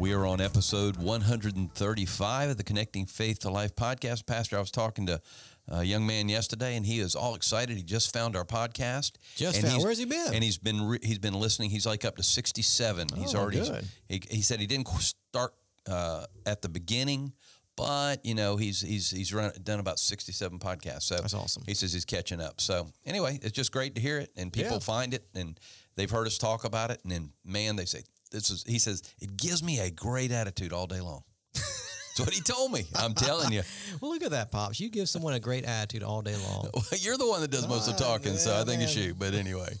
We are on episode 135 of the Connecting Faith to Life podcast. Pastor, I was talking to a young man yesterday, and he is all excited. He just found our podcast. Just and found. Where's he been? And he's been re- he's been listening. He's like up to 67. he's Oh, already. good. He, he said he didn't start uh, at the beginning, but you know he's he's he's run, done about 67 podcasts. So That's awesome. He says he's catching up. So anyway, it's just great to hear it, and people Yeah. find it, and they've heard us talk about it, and then man, they say this is. He says it gives me a great attitude all day long. That's what he told me. I'm telling you. well, look at that, pops. You give someone a great attitude all day long. Well, you're the one that does most of the Ah, talking, so yeah, I think it's man. you. But anyway,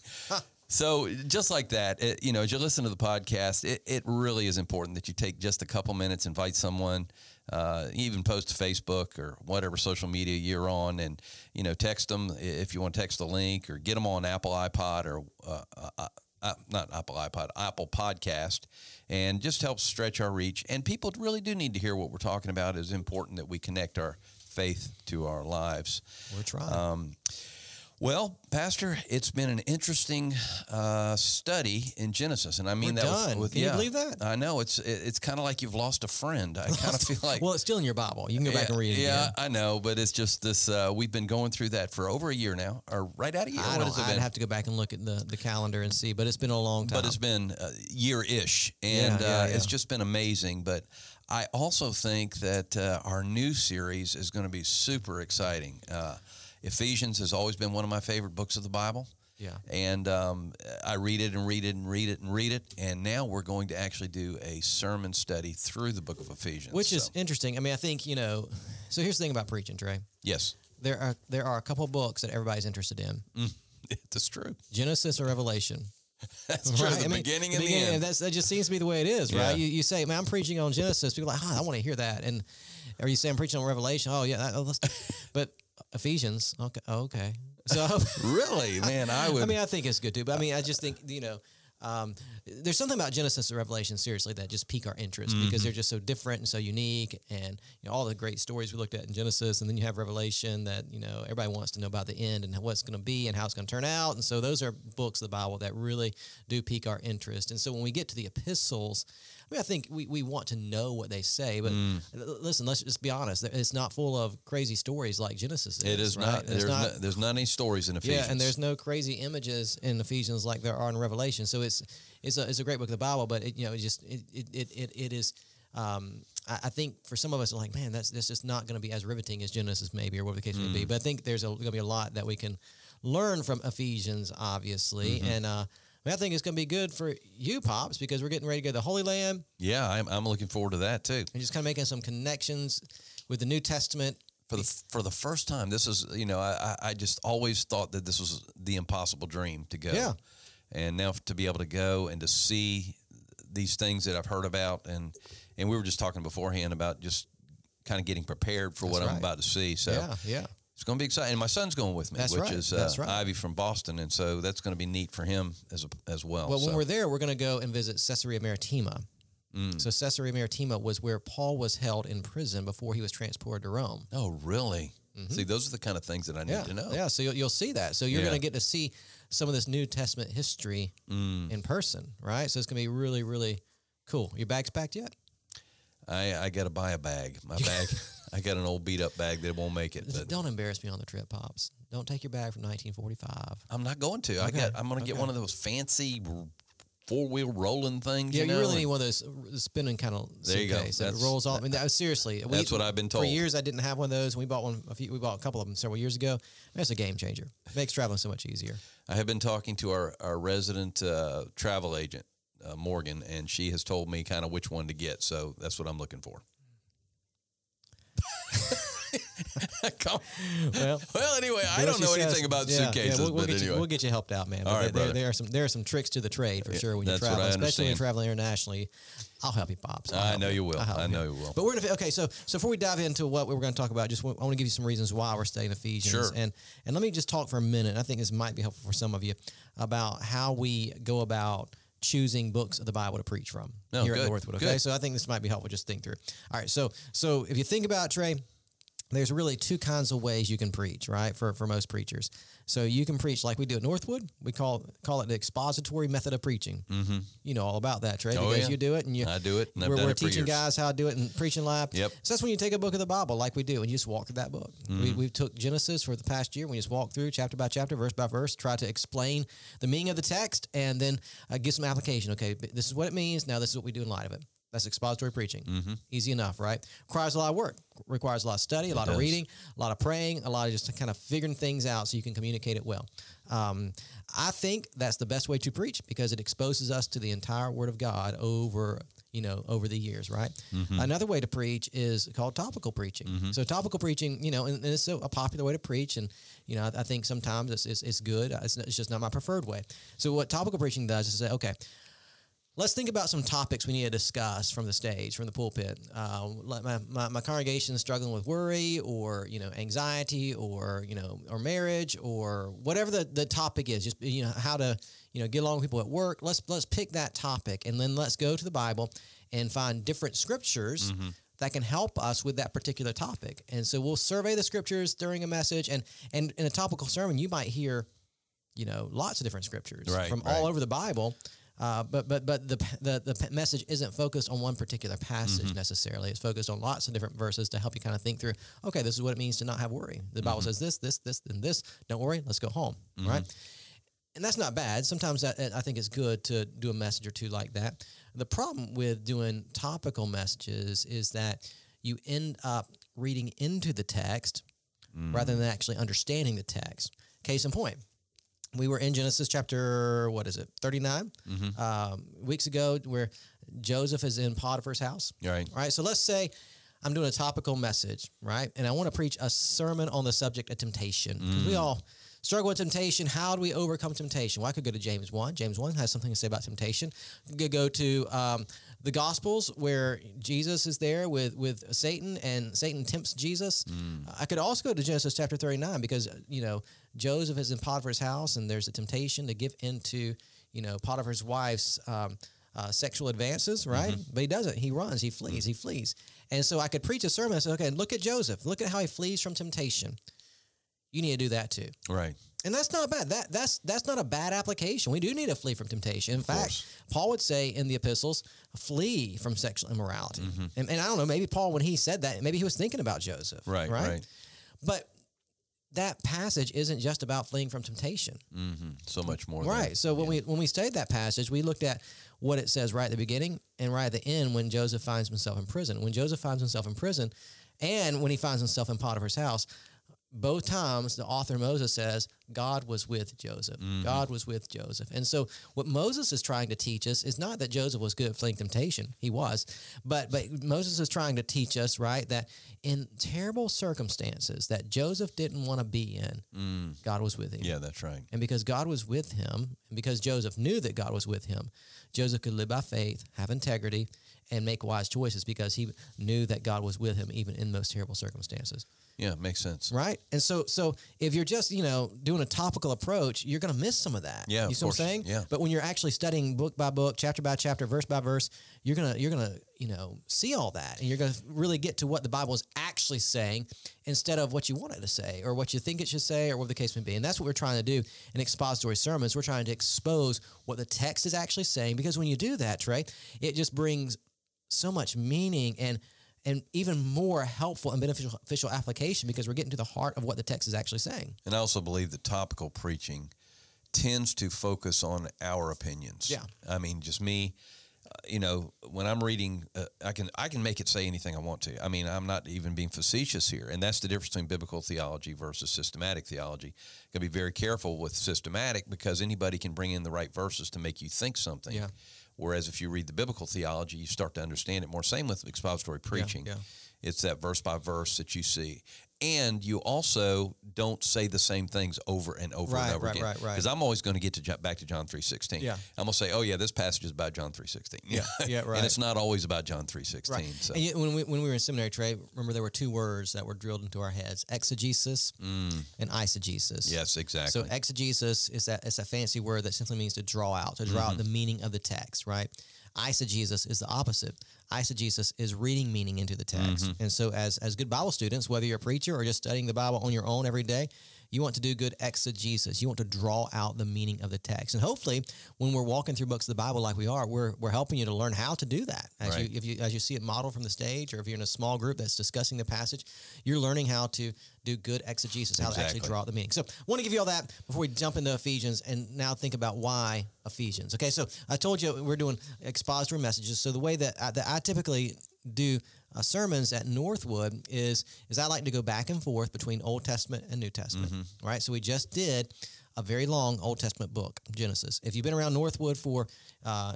so just like that, it, you know, as you listen to the podcast, it, it really is important that you take just a couple minutes, invite someone, uh, even post to Facebook or whatever social media you're on, and you know, text them if you want to text the link or get them on Apple iPod or. Uh, uh, uh, not Apple iPod, Apple Podcast, and just helps stretch our reach. And people really do need to hear what we're talking about. It's important that we connect our faith to our lives. We're trying. Um, well, Pastor, it's been an interesting uh, study in Genesis, and I mean We're that was done. with Can you believe that? I know it's it, it's kind of like you've lost a friend. I kind of feel like well, it's still in your Bible. You can go back and read it yeah, again. I know, but it's just this. Uh, we've been going through that for over a year now, or right out of year. I What I'd been? have to go back and look at the, the calendar and see, but it's been a long time. but it's been a year-ish, and Yeah, uh, yeah, it's just been amazing. But I also think that uh, our new series is going to be super exciting. Ephesians has always been one of my favorite books of the Bible. Yeah. And um, I read it and read it and read it and read it. And now we're going to actually do a sermon study through the book of Ephesians. which is interesting. I mean, I think you know. So here's the thing about preaching, Trey. yes, There are there are a couple books that everybody's interested in: that's true. Genesis or Revelation. That's true. Right? The I mean, beginning the and the beginning- end. That's, that just seems to be the way it is, Yeah. right? You, you say, man, I'm preaching on Genesis. People are like, oh, I want to hear that. And or you say, I'm preaching on Revelation. Oh, yeah. That, oh, but Ephesians, okay. Oh, okay. So, really, man, I would. I mean, I think it's good too. But I mean, I just think, you know, um, there's something about Genesis and Revelation, seriously, that just pique our interest Mm-hmm. because they're just so different and so unique. And, you know, all the great stories we looked at in Genesis. And then you have Revelation that, you know, everybody wants to know about the end and what's going to be and how it's going to turn out. And so those are books of the Bible that really do pique our interest. And so when we get to the epistles, I mean, I think we, we want to know what they say. But Mm. listen, let's just be honest. It's not full of crazy stories like Genesis is. it is right? not. There's not. there's not any stories in Ephesians. yeah, and there's no crazy images in Ephesians like there are in Revelation. So it's it's a, it's a great book of the Bible, but it, you know, it just it it it, it, is. Um, I, I think for some of us, like, man, that's that's just not going to be as riveting as Genesis, maybe, or whatever the case may Mm. be. But I think there's going to be a lot that we can learn from Ephesians, obviously, Mm-hmm. and uh, I, mean, I think it's going to be good for you, pops, because we're getting ready to go to the Holy Land yeah, I'm, I'm looking forward to that too. and just kind of making some connections with the New Testament. for the for the first time. This is you know I I just always thought that this was the impossible dream to go. Yeah. And now to be able to go and to see these things that I've heard about and and we were just talking beforehand about just kind of getting prepared for what That's I'm about to see. So yeah, yeah. It's going to be exciting. And my son's going with me, That's which right. is uh, right. Ivy from Boston, and so that's going to be neat for him as a, as well. Well, So- when we're there, we're going to go and visit Caesarea Maritima. Mm. So Caesarea Maritima was where Paul was held in prison before he was transported to Rome. oh really? See, those are the kind of things that I need Yeah, to know. yeah. So you'll, you'll see that. So you're Yeah. going to get to see some of this New Testament history Mm. in person, right? So it's going to be really, really cool. Your bag's packed yet? I I got to buy a bag. My bag. I got an old beat up bag that won't make it. But Don't embarrass me on the trip, pops. Don't take your bag from 1945. I'm not going to. I got. I'm going to get okay. one of those fancy four wheel rolling things. Yeah, you, you, really need one of those uh, spinning kind of There you go. suitcase that rolls off. I mean, that was seriously. we- That's what I've been told. For years, I didn't have one of those. We bought one. A few, we bought a couple of them several years ago. That's a game changer. Makes traveling so much easier. I have been talking to our our resident uh, travel agent uh, Morgan, and she has told me kind of which one to get. So that's what I'm looking for. Well, well, anyway, I do don't know says. anything about Yeah, yeah, suitcases, we'll, we'll but get anyway. you, we'll get you helped out, man. All right, there, there are some there are some tricks to the trade for sure when what traveling, especially when you're traveling internationally. I'll help you, pops. I know you will. I'll I know you will. But we're gonna okay. So so before we dive into what we were going to talk about, just want, I want to give you some reasons why we're studying Ephesians. Sure. And and let me just talk for a minute. I think this might be helpful for some of you about how we go about choosing books of the Bible to preach from No, here good, at Northwood. Okay, good. so I think this might be helpful. Just think through. All right, so so if you think about it, Trey, there's really two kinds of ways you can preach, right? For for most preachers, so you can preach like we do at Northwood. We call call it the expository method of preaching. Mm-hmm. You know all about that, Trey, Oh, because yeah. you do it, and you I do it, and we're, we're it teaching guys how to do it in preaching lab. Yep. So that's when you take a book of the Bible, like we do, and you just walk through that book. Mm-hmm. We we took Genesis for the past year. We just walk through chapter by chapter, verse by verse, try to explain the meaning of the text, and then uh, give some application. Okay, this is what it means. Now this is what we do in light of it. That's expository preaching. Mm-hmm. Easy enough, right? Requires a lot of work. Requires a lot of study, a lot of reading, a lot of praying, a lot of just kind of figuring things out so you can communicate it well. Um, I think that's the best way to preach because it exposes us to the entire Word of God over you know over the years, right? Mm-hmm. Another way to preach is called topical preaching. So topical preaching, you know, and, and it's a, a popular way to preach, and you know, I, I think sometimes it's, it's, it's good. It's, it's just not my preferred way. So what topical preaching does is say, okay, let's think about some topics we need to discuss from the stage, from the pulpit. Uh, my, my, my congregation is struggling with worry or, you know, anxiety or, you know, or marriage or whatever the, the topic is, just, you know, how to, you know, get along with people at work. Let's, let's pick that topic and then let's go to the Bible and find different scriptures that can help us with that particular topic. And so we'll survey the scriptures during a message and, and in a topical sermon, you might hear, you know, lots of different scriptures Right, from right. all over the Bible. Uh, but but but the, the the message isn't focused on one particular passage Mm-hmm. necessarily. It's focused on lots of different verses to help you kind of think through. Okay, this is what it means to not have worry. The Mm-hmm. Bible says this, this, this, and this. Don't worry. Let's go home. Right. And that's not bad. Sometimes that, I think it's good to do a message or two like that. The problem with doing topical messages is that you end up reading into the text rather than actually understanding the text. Case in point, we were in Genesis chapter, what is it, 39 um, weeks ago, where Joseph is in Potiphar's house. Right. All right. So let's say I'm doing a topical message, right? And I want to preach a sermon on the subject of temptation because we all struggle with temptation. How do we overcome temptation? Well, I could go to James 1. James 1 has something to say about temptation. I could go to um, the Gospels where Jesus is there with, with Satan and Satan tempts Jesus. I could also go to Genesis chapter 39 because, you know, Joseph is in Potiphar's house and there's a temptation to give into, you know, Potiphar's wife's um, uh, sexual advances, right? But he doesn't. He runs. He flees. He flees. And so I could preach a sermon and say, okay, look at Joseph. Look at how he flees from temptation. You need to do that too. Right. And that's not bad. That that's that's not a bad application. We do need to flee from temptation. In fact, course. Paul would say in the epistles, flee from sexual immorality. Mm-hmm. And, and I don't know, maybe Paul, when he said that, maybe he was thinking about Joseph. Right. Right. But that passage isn't just about fleeing from temptation. Mm-hmm. So much more. than- Right. So when we when we studied that passage, we looked at what it says right at the beginning and right at the end when Joseph finds himself in prison. When Joseph finds himself in prison, and when he finds himself in Potiphar's house, both times the author Moses says God was with Joseph. Mm-hmm. God was with Joseph. And so what Moses is trying to teach us is not that Joseph was good at fleeing temptation. He was. But but Moses is trying to teach us, right, that in terrible circumstances that Joseph didn't want to be in, mm. God was with him. Yeah, that's right. And because God was with him, and because Joseph knew that God was with him, Joseph could live by faith, have integrity, and make wise choices because he knew that God was with him even in those terrible circumstances. Yeah, makes sense. Right? And so so if you're just, you know, doing a topical approach, you're gonna miss some of that. Yeah, You see what I'm saying? Yeah. But when you're actually studying book by book, chapter by chapter, verse by verse, you're gonna you're gonna, you know, see all that and you're gonna really get to what the Bible is actually saying instead of what you want it to say or what you think it should say or what the case may be. And that's what we're trying to do in expository sermons. We're trying to expose what the text is actually saying because when you do that, Trey, it just brings so much meaning and and even more helpful and beneficial beneficial application because we're getting to the heart of what the text is actually saying. And I also believe that topical preaching tends to focus on our opinions. Yeah. I mean, just me. uh, You know, when I'm reading, uh, I can I can make it say anything I want to. I mean, I'm not even being facetious here, and that's the difference between biblical theology versus systematic theology. Got to be very careful with systematic because anybody can bring in the right verses to make you think something. Yeah. Whereas if you read the biblical theology, you start to understand it more. Same with expository preaching. yeah. It's that verse by verse that you see. And you also don't say the same things over and over Right, and over right, again. right, right. Because I'm always going to get to back to John three sixteen. Yeah. I'm gonna say, oh yeah, this passage is about John three sixteen. Yeah, yeah, right. and it's not always about John three sixteen. Right. So And when we when we were in seminary, Trey, remember there were two words that were drilled into our heads: exegesis and eisegesis. Mm. yes, exactly. So exegesis is that it's a fancy word that simply means to draw out, to draw out Mm-hmm. the meaning of the text, right? Eisegesis is the opposite. Eisegesis is reading meaning into the text. Mm-hmm. And so as as good Bible students, whether you're a preacher or just studying the Bible on your own every day, you want to do good exegesis. You want to draw out the meaning of the text. And hopefully when we're walking through books of the Bible like we are, we're we're helping you to learn how to do that. As Right. you if you as you see it modeled from the stage or if you're in a small group that's discussing the passage, you're learning how to do good exegesis, how to actually draw out the meaning. So I want to give you all that before we jump into Ephesians and now think about why Ephesians. Okay, so I told you we're doing expository messages. So the way that I, that I typically do uh, sermons at Northwood is is I like to go back and forth between Old Testament and New Testament. Right. So we just did a very long Old Testament book, Genesis. If you've been around Northwood for uh,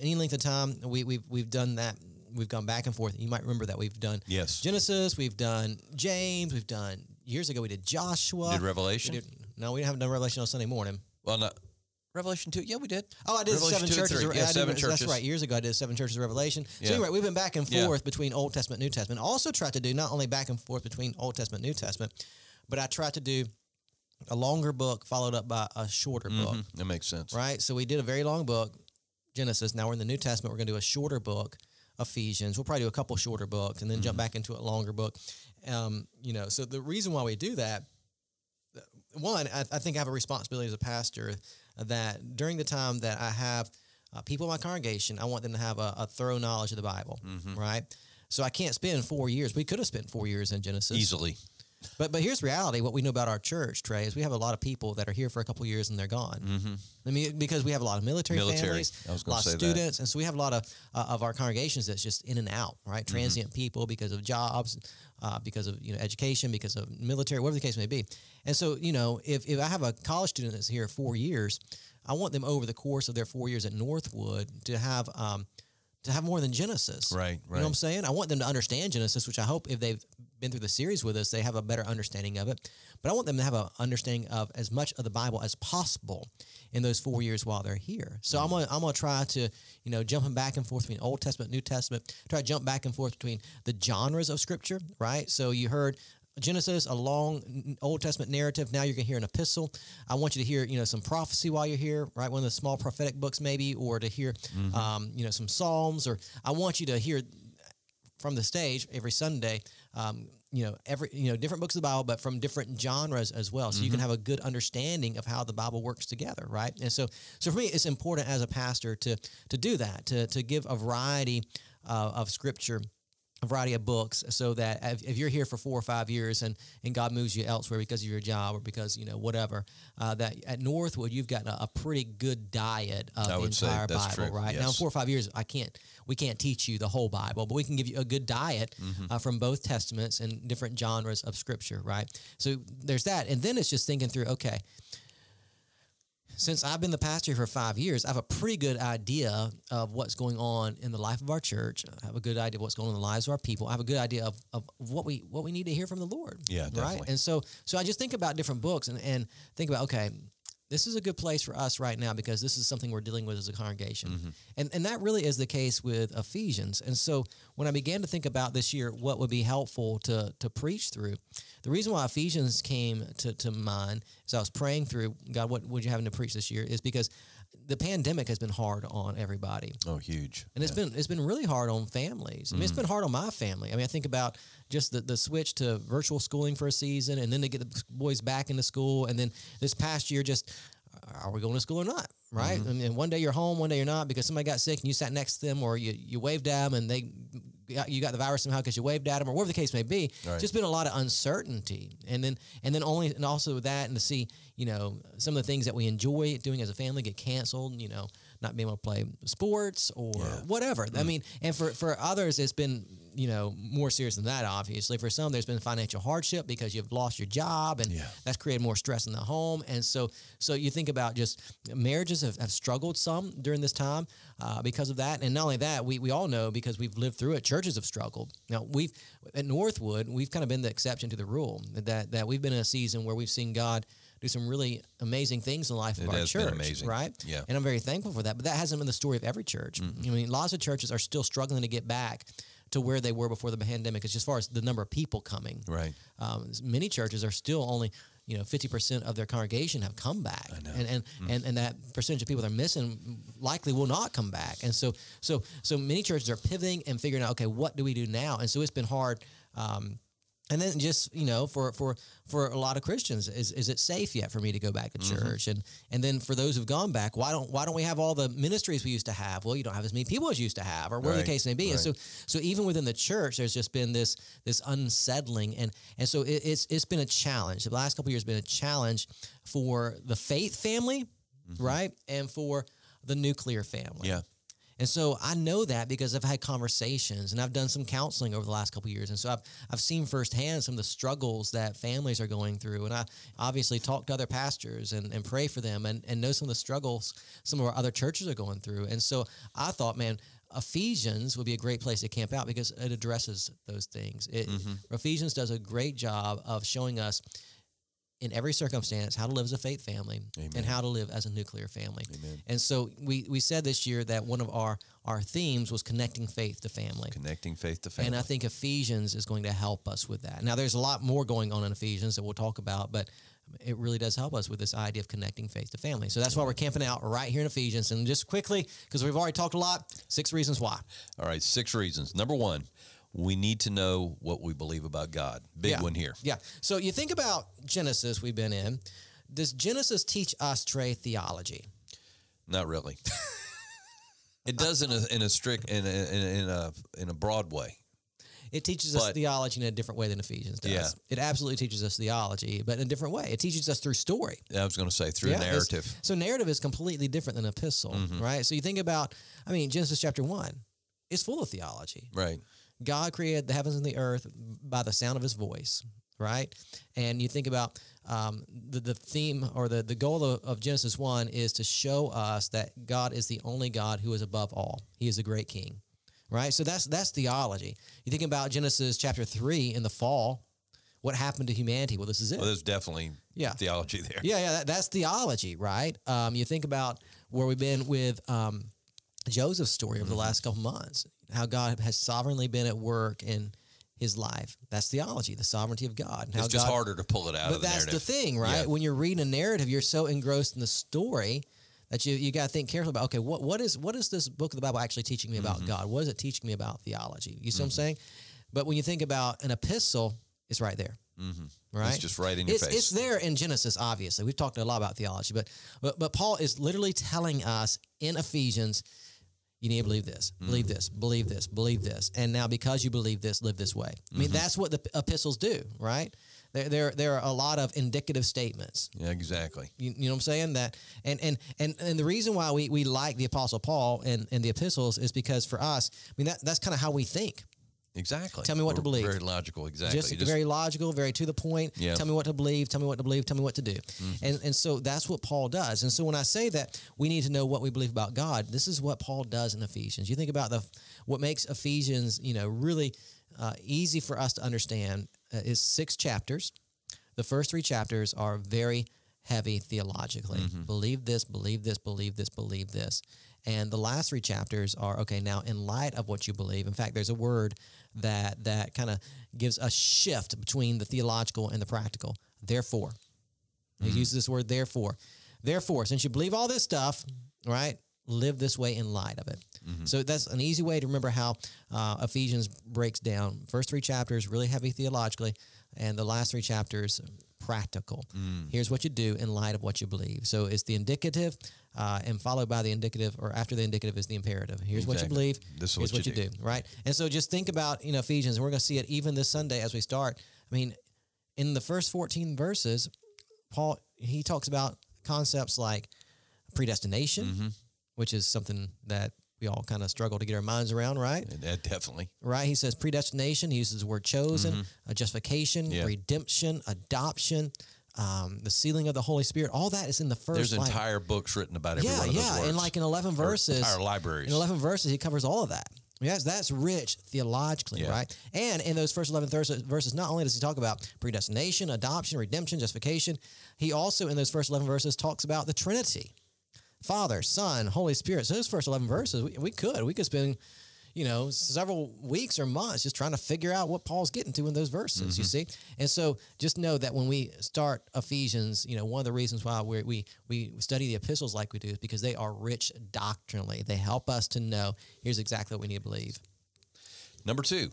any length of time, we, we've we've done that. We've gone back and forth. You might remember that we've done Yes. Genesis, we've done James, we've done years ago we did Joshua. Did Revelation? We did- no, we haven't have done Revelation on Sunday morning. well, no. Revelation two. Yeah, we did. Oh, I did Revelation seven churches. of- Yeah, I did- seven That's right. Years ago, I did seven churches of Revelation. So Yeah. anyway, we've been back and Yeah. forth between Old Testament, New Testament. Also, tried to do not only back and forth between Old Testament, New Testament, but I tried to do a longer book followed up by a shorter book. Mhm. That makes sense. Right. So we did a very long book, Genesis. Now we're in the New Testament. We're going to do a shorter book, Ephesians. We'll probably do a couple shorter books and then jump back into a longer book. Um, you know, so the reason why we do that, one, I, I think I have a responsibility as a pastor that during the time that I have uh, people in my congregation, I want them to have a, a thorough knowledge of the Bible. Right. So I can't spend four years. We could have spent four years in Genesis. Easily. But but here's reality. What we know about our church, Trey, is we have a lot of people that are here for a couple years and they're gone. Mm-hmm. I mean, because we have a lot of military, Military. families, a lot of that. students, and so we have a lot of uh, of our congregations that's just in and out, right? Mm-hmm. Transient people because of jobs, uh, because of you know education, because of military, whatever the case may be. And so you know, if if I have a college student that's here four years, I want them over the course of their four years at Northwood to have. Um, to have more than Genesis, Right, You know what I'm saying? I want them to understand Genesis, which I hope if they've been through the series with us, they have a better understanding of it. But I want them to have an understanding of as much of the Bible as possible in those four years while they're here. So I'm gonna I'm gonna try to you know jumping back and forth between Old Testament, New Testament. Try to jump back and forth between the genres of Scripture. Right. So you heard. Genesis, a long Old Testament narrative. Now you're going to hear an epistle. I want you to hear, you know, some prophecy while you're here, right? One of the small prophetic books, maybe, or to hear, um, you know, some psalms. Or I want you to hear from the stage every Sunday. Um, you know, every you know different books of the Bible, but from different genres as well, so you can have a good understanding of how the Bible works together, right? And so, so for me, it's important as a pastor to to do that, to to give a variety uh, of Scripture a variety of books so that if, if you're here for four or five years and, and God moves you elsewhere because of your job or because, you know, whatever, uh, that at Northwood, you've got a, a pretty good diet of I the entire Bible, true, right? Now, four or five years, I can't, we can't teach you the whole Bible, but we can give you a good diet Mm-hmm. uh, from both testaments and different genres of scripture, right? So there's that. And then it's just thinking through, okay, since I've been the pastor here for five years, I have a pretty good idea of what's going on in the life of our church. I have a good idea of what's going on in the lives of our people. I have a good idea of, of what we what we need to hear from the Lord. Yeah, right. definitely. And so so I just think about different books and, and think about okay, this is a good place for us right now because this is something we're dealing with as a congregation. Mm-hmm. And and that really is the case with Ephesians. And so when I began to think about this year what would be helpful to to preach through, the reason why Ephesians came to, to mind as I was praying through, God, what would you have me to preach this year? Is because the pandemic has been hard on everybody. Oh, huge. And it's been it's been really hard on families. I mean, it's mm. been hard on my family. I mean, I think about just the, the switch to virtual schooling for a season, and then to get the boys back into school, and then this past year, just are we going to school or not? Right? Mm-hmm. And, and one day you're home, one day you're not because somebody got sick and you sat next to them, or you, you waved at them and they you got the virus somehow because you waved at them, or whatever the case may be. Right. Just been a lot of uncertainty, and then and then only and also with that, and to see you know some of the things that we enjoy doing as a family get canceled. You know, not being able to play sports or whatever. I mean, and for for others, it's been you know, more serious than that, obviously. For some, there's been financial hardship because you've lost your job and Yeah. that's created more stress in the home. And so, so you think about just marriages have, have struggled some during this time uh, because of that. And not only that, we, we all know because we've lived through it, churches have struggled. Now, we've, at Northwood, we've kind of been the exception to the rule that, that we've been in a season where we've seen God do some really amazing things in the life of It our church, amazing. right? Yeah. And I'm very thankful for that. But that hasn't been the story of every church. I mean, lots of churches are still struggling to get back to where they were before the pandemic, as far as the number of people coming. Right. Um, many churches are still only, you know, 50% of their congregation have come back. And, and, and, and that percentage of people they're missing likely will not come back. And so, so, so many churches are pivoting and figuring out, okay, what do we do now? And so it's been hard. Um, and then just you know for for for a lot of Christians is is it safe yet for me to go back to mm-hmm. church? And and then for those who've gone back why don't why don't we have all the ministries we used to have? Well you don't have as many people as you used to have or whatever Right, the case may be. And so so even within the church there's just been this this unsettling and and so it, it's it's been a challenge. The last couple of years been a challenge for the faith family mm-hmm. right? And for the nuclear family. Yeah. And so I know that because I've had conversations and I've done some counseling over the last couple of years. And so I've, I've seen firsthand some of the struggles that families are going through. And I obviously talk to other pastors and, and pray for them and, and know some of the struggles some of our other churches are going through. And so I thought, man, Ephesians would be a great place to camp out because it addresses those things. It, mm-hmm. Ephesians does a great job of showing us in every circumstance how to live as a faith family Amen. and how to live as a nuclear family. Amen. And so we, we said this year that one of our, our themes was connecting faith to family. Connecting faith to family. And I think Ephesians is going to help us with that. Now, there's a lot more going on in Ephesians that we'll talk about, but it really does help us with this idea of connecting faith to family. So that's why we're camping out right here in Ephesians. And just quickly, because we've already talked a lot, six reasons why. All right. Six reasons. Number one, we need to know what we believe about God. Big Yeah. one here. Yeah. So you think about Genesis we've been in. Does Genesis teach us Trey theology? Not really. it does in a in a strict in a, in a, in a in a broad way. It teaches us theology in a different way than Ephesians does. Yeah. It absolutely teaches us theology, but in a different way. It teaches us through story. I was going to say through Yeah, narrative. So narrative is completely different than epistle, Mm-hmm. right? So you think about, I mean, Genesis chapter one is full of theology. Right. God created the heavens and the earth by the sound of his voice, right? And you think about um, the, the theme or the, the goal of, of Genesis 1 is to show us that God is the only God who is above all. He is a great king, right? So that's that's theology. You think about Genesis chapter 3 in the fall, what happened to humanity? Well, this is it. Well, there's definitely Yeah. theology there. Yeah, yeah, that, that's theology, right? Um, you think about where we've been with um, Joseph's story over the last couple months, how God has sovereignly been at work in his life. That's theology, the sovereignty of God. It's just God, harder to pull it out But of the that's narrative. the thing, right? Yeah. When you're reading a narrative, you're so engrossed in the story that you you got to think carefully about. Okay, what what is what is this book of the Bible actually teaching me about Mm-hmm. God? What is it teaching me about theology? You see what I'm saying? But when you think about an epistle, it's right there. Right, It's just right in your it's, face. It's there in Genesis, obviously. We've talked a lot about theology, but but but Paul is literally telling us in Ephesians, you need to believe this, Mm-hmm. believe this, believe this, believe this, and now because you believe this, live this way. I Mm-hmm. mean, that's what the epistles do, right? There, there, there are a lot of indicative statements. yeah, exactly. You, you know what I'm saying? That and and and and the reason why we, we like the Apostle Paul and, and the epistles is because for us, I mean that that's kind of how we think. Exactly. Tell me what to believe. Very logical. Exactly. Just, just- very logical, very to the point. Yeah. Mm-hmm. Tell me what to believe. Tell me what to believe. Tell me what to do. And and so that's what Paul does. And so when I say that we need to know what we believe about God, this is what Paul does in Ephesians. You think about the what makes Ephesians, you know, really uh, easy for us to understand uh, is six chapters. The first three chapters are very heavy theologically. Mm-hmm. Believe this, believe this, believe this, believe this. And the last three chapters are okay, now in light of what you believe. In fact, there's a word that that kind of gives a shift between the theological and the practical. Therefore. He uses this word therefore. Therefore, since you believe all this stuff, right? Live this way in light of it. So that's an easy way to remember how uh, Ephesians breaks down. First three chapters really heavy theologically, and the last three chapters practical. Here's what you do in light of what you believe. So it's the indicative, uh, and followed by the indicative, or after the indicative is the imperative. Here's what you believe. This is what what you you do. Right. And so just think about you know Ephesians, we're going to see it even this Sunday as we start. I mean, in the first 14 verses, Paul he talks about concepts like predestination, Mm-hmm. which is something that we all kind of struggle to get our minds around, right? Yeah, definitely. Right? He says predestination. He uses the word chosen, uh, justification, Mm-hmm. Yeah. redemption, adoption, um, the sealing of the Holy Spirit. All that is in the first. There's entire books written about every yeah, one of those yeah, words. and like in eleven Or verses, entire libraries. in 11 verses, he covers all of that. Yes, that's rich theologically, Yeah. right? And in those first 11 verses, verses, not only does he talk about predestination, adoption, redemption, justification, he also, in those first 11 verses, talks about the Trinity Father, Son, Holy Spirit. So, those first 11 verses, we, we could. We could spend, you know, several weeks or months just trying to figure out what Paul's getting to in those verses, you mm-hmm. see? And so just know that when we start Ephesians, you know, one of the reasons why we we, we study the epistles like we do is because they are rich doctrinally. They help us to know here's exactly what we need to believe. Number two,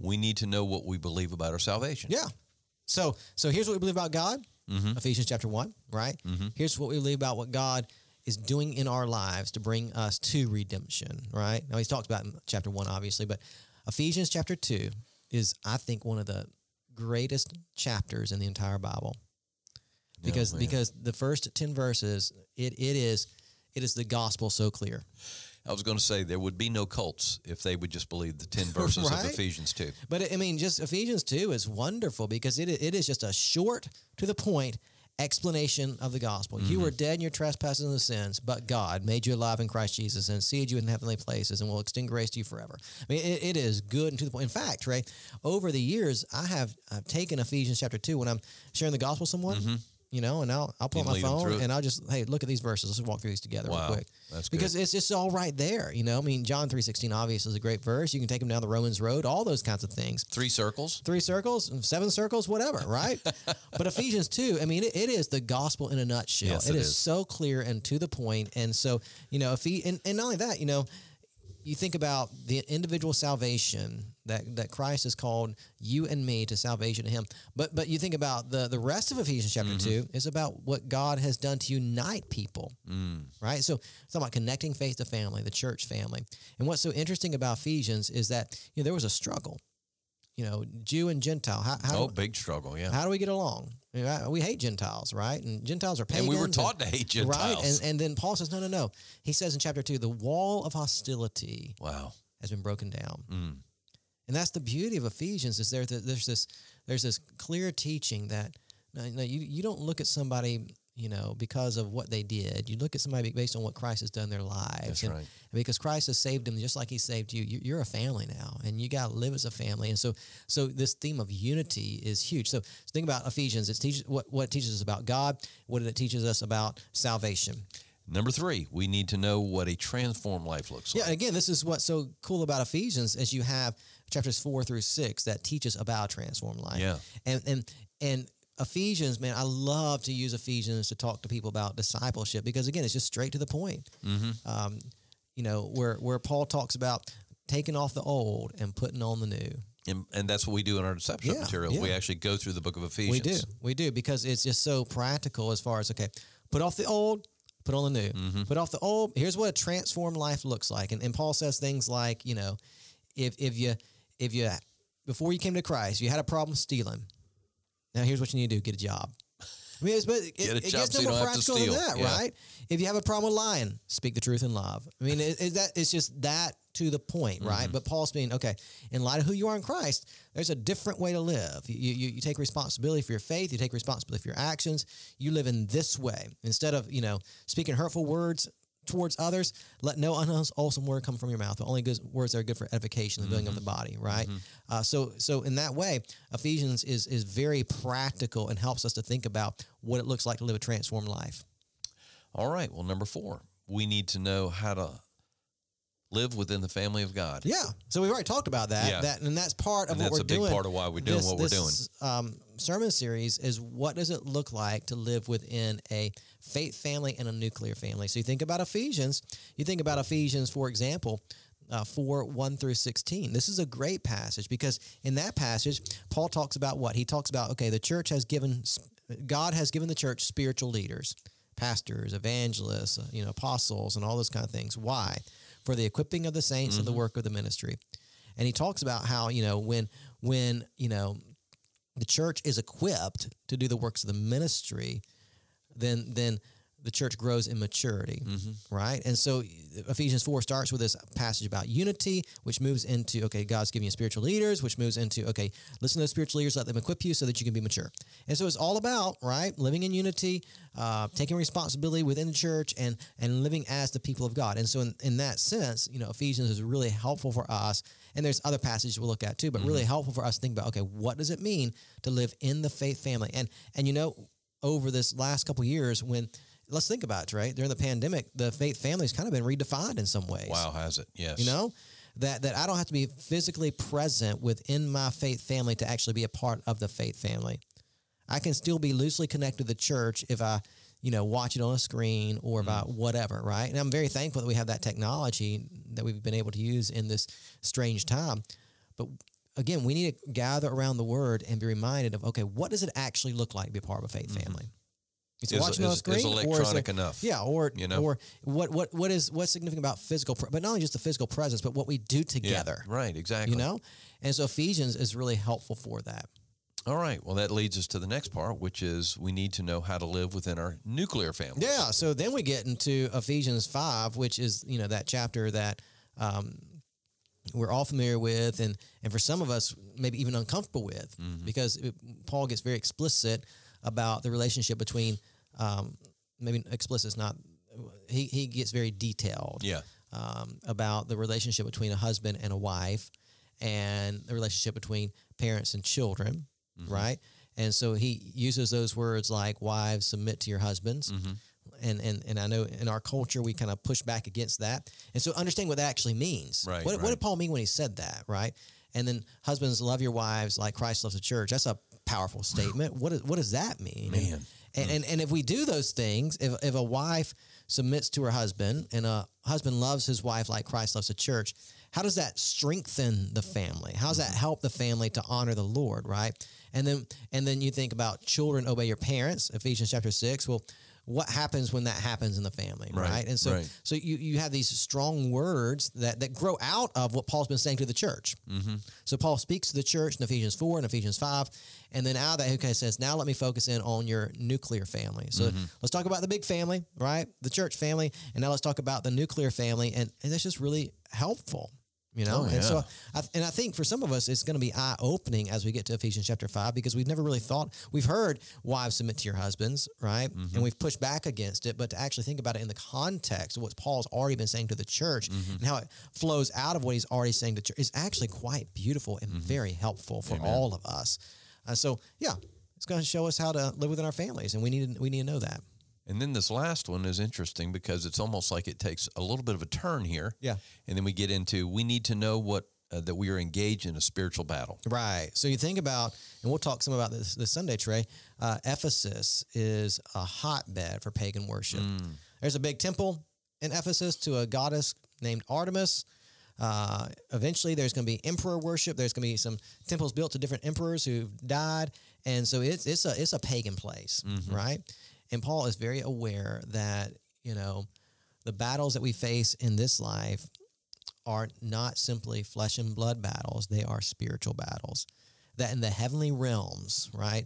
we need to know what we believe about our salvation. Yeah. So so here's what we believe about God. Mm-hmm. Ephesians chapter one, right? Mm-hmm. Here's what we believe about what God is doing in our lives to bring us to redemption, right? Now he's talked about in chapter one, obviously, but Ephesians chapter two is, I think, one of the greatest chapters in the entire Bible. Oh, because man. because the first ten verses, it it is it is the gospel so clear. I was going to say there would be no cults if they would just believe the 10 verses Right? of Ephesians 2. But I mean, just Ephesians 2 is wonderful because it, it is just a short, to the point explanation of the gospel. You mm-hmm. were dead in your trespasses and sins, but God made you alive in Christ Jesus and seated you in heavenly places and will extend grace to you forever. I mean, it, it is good and to the point. In fact, Trey, over the years, I have I've taken Ephesians chapter 2 when I'm sharing the gospel with someone. Mm-hmm. You know, and I'll I'll pull my lead them through phone and I'll just hey look at these verses. Let's walk through these together Wow, real quick. that's good. because it's just all right there. You know, I mean, John three sixteen obviously is a great verse. You can take them down the Romans road, all those kinds of things Three circles. three circles, seven circles, whatever, right? but Ephesians 2, I mean, it, it is the gospel in a nutshell. Yes, it it is, is. so clear and to the point. And so, you know, if he, and, and not only that, you know, you think about the individual salvation that, that Christ has called you and me to salvation to him. But but you think about the, the rest of Ephesians chapter Mm-hmm. 2 is about what God has done to unite people Mm. right? So it's about connecting faith to family, the church family. And what's so interesting about Ephesians is that you know there was a struggle. You know, Jew and Gentile. How how, Oh, big struggle, yeah. how do we get along? You know, I- we hate Gentiles, right? And Gentiles are pagans. And we were taught to hate Gentiles. right? And and then Paul says, no, no, no. He says in chapter two, the wall of hostility wow. has been broken down. Mm. And that's the beauty of Ephesians is there there's this there's this clear teaching that no, no, you you don't look at somebody you know because of what they did. You look at somebody based on what Christ has done in their lives. That's and, right. and because Christ has saved them just like He saved you, you you're a family now, and you got to live as a family. And so so this theme of unity is huge. So, think about Ephesians. It teaches what what it teaches us about God. What it teaches us about salvation. Number three, we need to know what a transformed life looks like. and again, this is what's so cool about Ephesians is you have chapters four through six that teach us about transformed life. Yeah. And and and Ephesians, man, I love to use Ephesians to talk to people about discipleship because again, it's just straight to the point. Mm-hmm. Um, you know, where where Paul talks about taking off the old and putting on the new. And, and that's what we do in our discipleship Yeah, materials. We actually go through the book of Ephesians. We do, we do, because it's just so practical as far as okay, put off the old, put on the new. Mm-hmm. Put off the old. Here's what a transformed life looks like, and, and Paul says things like, you know, if if you if you before you came to Christ, you had a problem stealing. Now here's what you need to do: get a job. I mean, it's, but it, Get it gets so no more practical than that, Yeah. right? If you have a problem with lying, speak the truth in love. I mean, it, it, that it's just that to the point, right? Mm-hmm. But Paul's being okay. In light of who you are in Christ, there's a different way to live. You, you you take responsibility for your faith. You take responsibility for your actions. You live in this way instead of you know speaking hurtful words towards others. Let no unwholesome word come from your mouth. The only good words that are good for edification, the building of the body. Right. Uh, so so in that way, Ephesians is is very practical and helps us to think about what it looks like to live a transformed life. All right. Well, number four, we need to know how to live within the family of God. Yeah. So we've already talked about that. Yeah. That and that's part of And what that's we're a big doing. part of why we're doing this, what we're this, Um, sermon series is what does it look like to live within a faith family and a nuclear family? So you think about Ephesians. You think about Ephesians, for example. Uh, 4 1 through 16. This is a great passage because in that passage, Paul talks about what? He talks about, okay, the church has given, God has given the church spiritual leaders, pastors, evangelists, uh, you know, apostles, and all those kind of things. Why? For the equipping of the saints and the work of the ministry. And he talks about how, you know, when, when, you know, the church is equipped to do the works of the ministry, then, then the church grows in maturity, Mm-hmm. right? And so Ephesians 4 starts with this passage about unity, which moves into, okay, God's giving you spiritual leaders, which moves into, okay, listen to those spiritual leaders, let them equip you so that you can be mature. And so it's all about, right, living in unity, uh, taking responsibility within the church, and and living as the people of God. And so in, in that sense, you know, Ephesians is really helpful for us. And there's other passages we'll look at too, but really helpful for us to think about, okay, what does it mean to live in the faith family? And and you know, over this last couple years when let's think about it, right? During the pandemic, the faith family's kind of been redefined in some ways. Wow, has it? Yes. You know? That that I don't have to be physically present within my faith family to actually be a part of the faith family. I can still be loosely connected to the church if I, you know, watch it on a screen or about mm. whatever, right? And I'm very thankful that we have that technology that we've been able to use in this strange time. But again, we need to gather around the word and be reminded of okay, what does it actually look like to be a part of a faith family? Is Is- watching on a is- is screen, or electronic it- enough, Yeah, or you know? or what what what is what's significant about physical, but not only just the physical presence, but what we do Yeah, together. Right. Exactly. You know, and so Ephesians is really helpful for that. All right. Well, that leads us to the next part, which is we need to know how to live within our nuclear family. Yeah. So then we get into Ephesians five, which is you know that chapter that um, we're all familiar with, and and for some of us maybe even uncomfortable with, because it, Paul gets very explicit about the relationship between um, maybe explicit is not. He he gets very detailed. Yeah. um, about the relationship between a husband and a wife and the relationship between parents and children, right? And so he uses those words like wives submit to your husbands. Mm-hmm. And, and and I know in our culture we kind of push back against that. And so understand what that actually means. Right, What, what did Paul mean when he said that, right? And then husbands love your wives like Christ loves the church. That's a powerful statement. what, is, what does that mean? And- Man. and, and and if we do those things, if if a wife submits to her husband and a husband loves his wife like Christ loves the church, how does that strengthen the family? How does that mm-hmm. help the family to honor the Lord, right? And then and then you think about children obey your parents, Ephesians chapter six. Well, what happens when that happens in the family, Right, right? And so right. so you you have these strong words that that grow out of what Paul's been saying to the church. Mm-hmm. So Paul speaks to the church in Ephesians 4 and Ephesians 5. And then out of that, okay, says, now let me focus in on your nuclear family. So Mm-hmm. let's talk about the big family, right? The church family. And now let's talk about the nuclear family. And, and that's just really helpful. You know, Oh, and so. I, and I think for some of us, it's going to be eye opening as we get to Ephesians chapter five because we've never really thought we've heard wives submit to your husbands, right? Mm-hmm. And we've pushed back against it, but to actually think about it in the context of what Paul's already been saying to the church Mm-hmm. and how it flows out of what he's already saying to church is actually quite beautiful and very helpful for all of us. Uh, so, yeah, it's going to show us how to live within our families, and we need we need to know that. And then this last one is interesting because it's almost like it takes a little bit of a turn here. Yeah. And then we get into we need to know what uh, that we are engaged in a spiritual battle. Right. So you think about, and we'll talk some about this this Sunday, Trey. Uh, Ephesus is a hotbed for pagan worship. There's a big temple in Ephesus to a goddess named Artemis. Uh, eventually, there's going to be emperor worship. There's going to be some temples built to different emperors who've died, and so it's it's a it's a pagan place, right? And Paul is very aware that you know the battles that we face in this life are not simply flesh and blood battles, they are spiritual battles. That in the heavenly realms, right,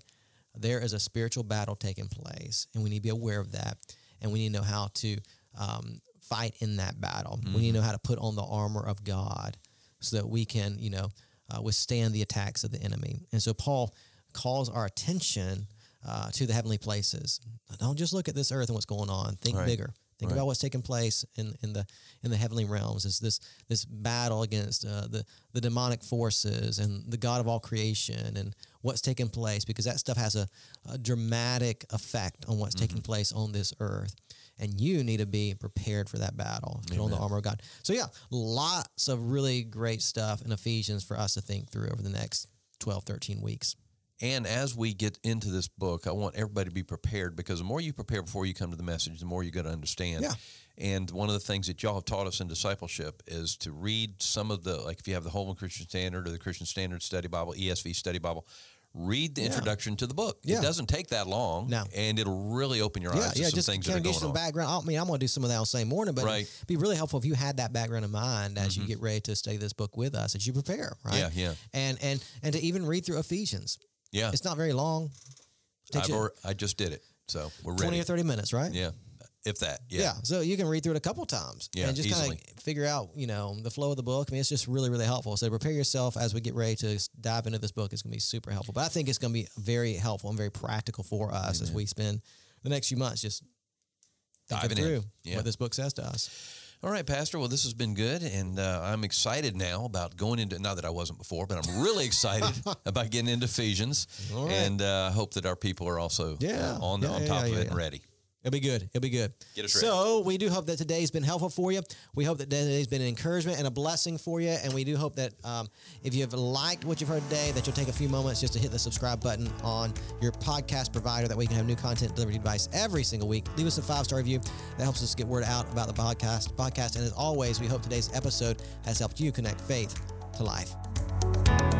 there is a spiritual battle taking place, and we need to be aware of that, and we need to know how to um, fight in that battle. We need to know how to put on the armor of God so that we can, you know, uh, withstand the attacks of the enemy. And so Paul calls our attention uh, to the heavenly places. Don't just look at this earth and what's going on. Think Right. bigger. Think Right. about what's taking place in, in the in the heavenly realms. Is this this battle against uh, the the demonic forces and the God of all creation and what's taking place because that stuff has a, a dramatic effect on what's Mm-hmm. taking place on this earth. And you need to be prepared for that battle. Put on the armor of God. So yeah, lots of really great stuff in Ephesians for us to think through over the next 12, 13 weeks. And as we get into this book, I want everybody to be prepared because the more you prepare before you come to the message, the more you're going to understand. Yeah. And one of the things that y'all have taught us in discipleship is to read some of the, like if you have the Holman Christian Standard or the Christian Standard Study Bible, ESV Study Bible, read the introduction to the book. Yeah. It doesn't take that long. No. And it'll really open your Yeah, eyes to yeah, some just things kind that of are get you going some on. background. I mean, I'm going to do some of that on Sunday morning, but Right. Mm-hmm. it'd be really helpful if you had that background in mind as you get ready to study this book with us, as you prepare, right? Yeah, yeah. And and and to even read through Ephesians. Yeah. It's not very long. Takes you alre- I just did it. So we're 20 ready. or 30 minutes, right? Yeah. if that. Yeah. Yeah. So you can read through it a couple times Yeah, and just kind easily. of figure out, you know, the flow of the book. I mean, it's just really, really helpful. So prepare yourself as we get ready to s- dive into this book. It's going to be super helpful. But I think it's going to be very helpful and very practical for us as we spend the next few months just thinking Diving in. through Yeah. what this book says to us. All right, Pastor. Well, this has been good, and uh, I'm excited now about going into. Not that I wasn't before, but I'm really excited about getting into Ephesians, right. and uh, hope that our people are also Yeah. uh, on Yeah, on yeah, top of it and ready. It'll be good. It'll be good. Get us ready. so we do hope that today's been helpful for you. We hope that today's been an encouragement and a blessing for you. And we do hope that um, if you have liked what you've heard today, that you'll take a few moments just to hit the subscribe button on your podcast provider. That way you can have new content delivered to your device every single week. Leave us a five star review. That helps us get word out about the podcast. Podcast. And as always, we hope today's episode has helped you connect faith to life.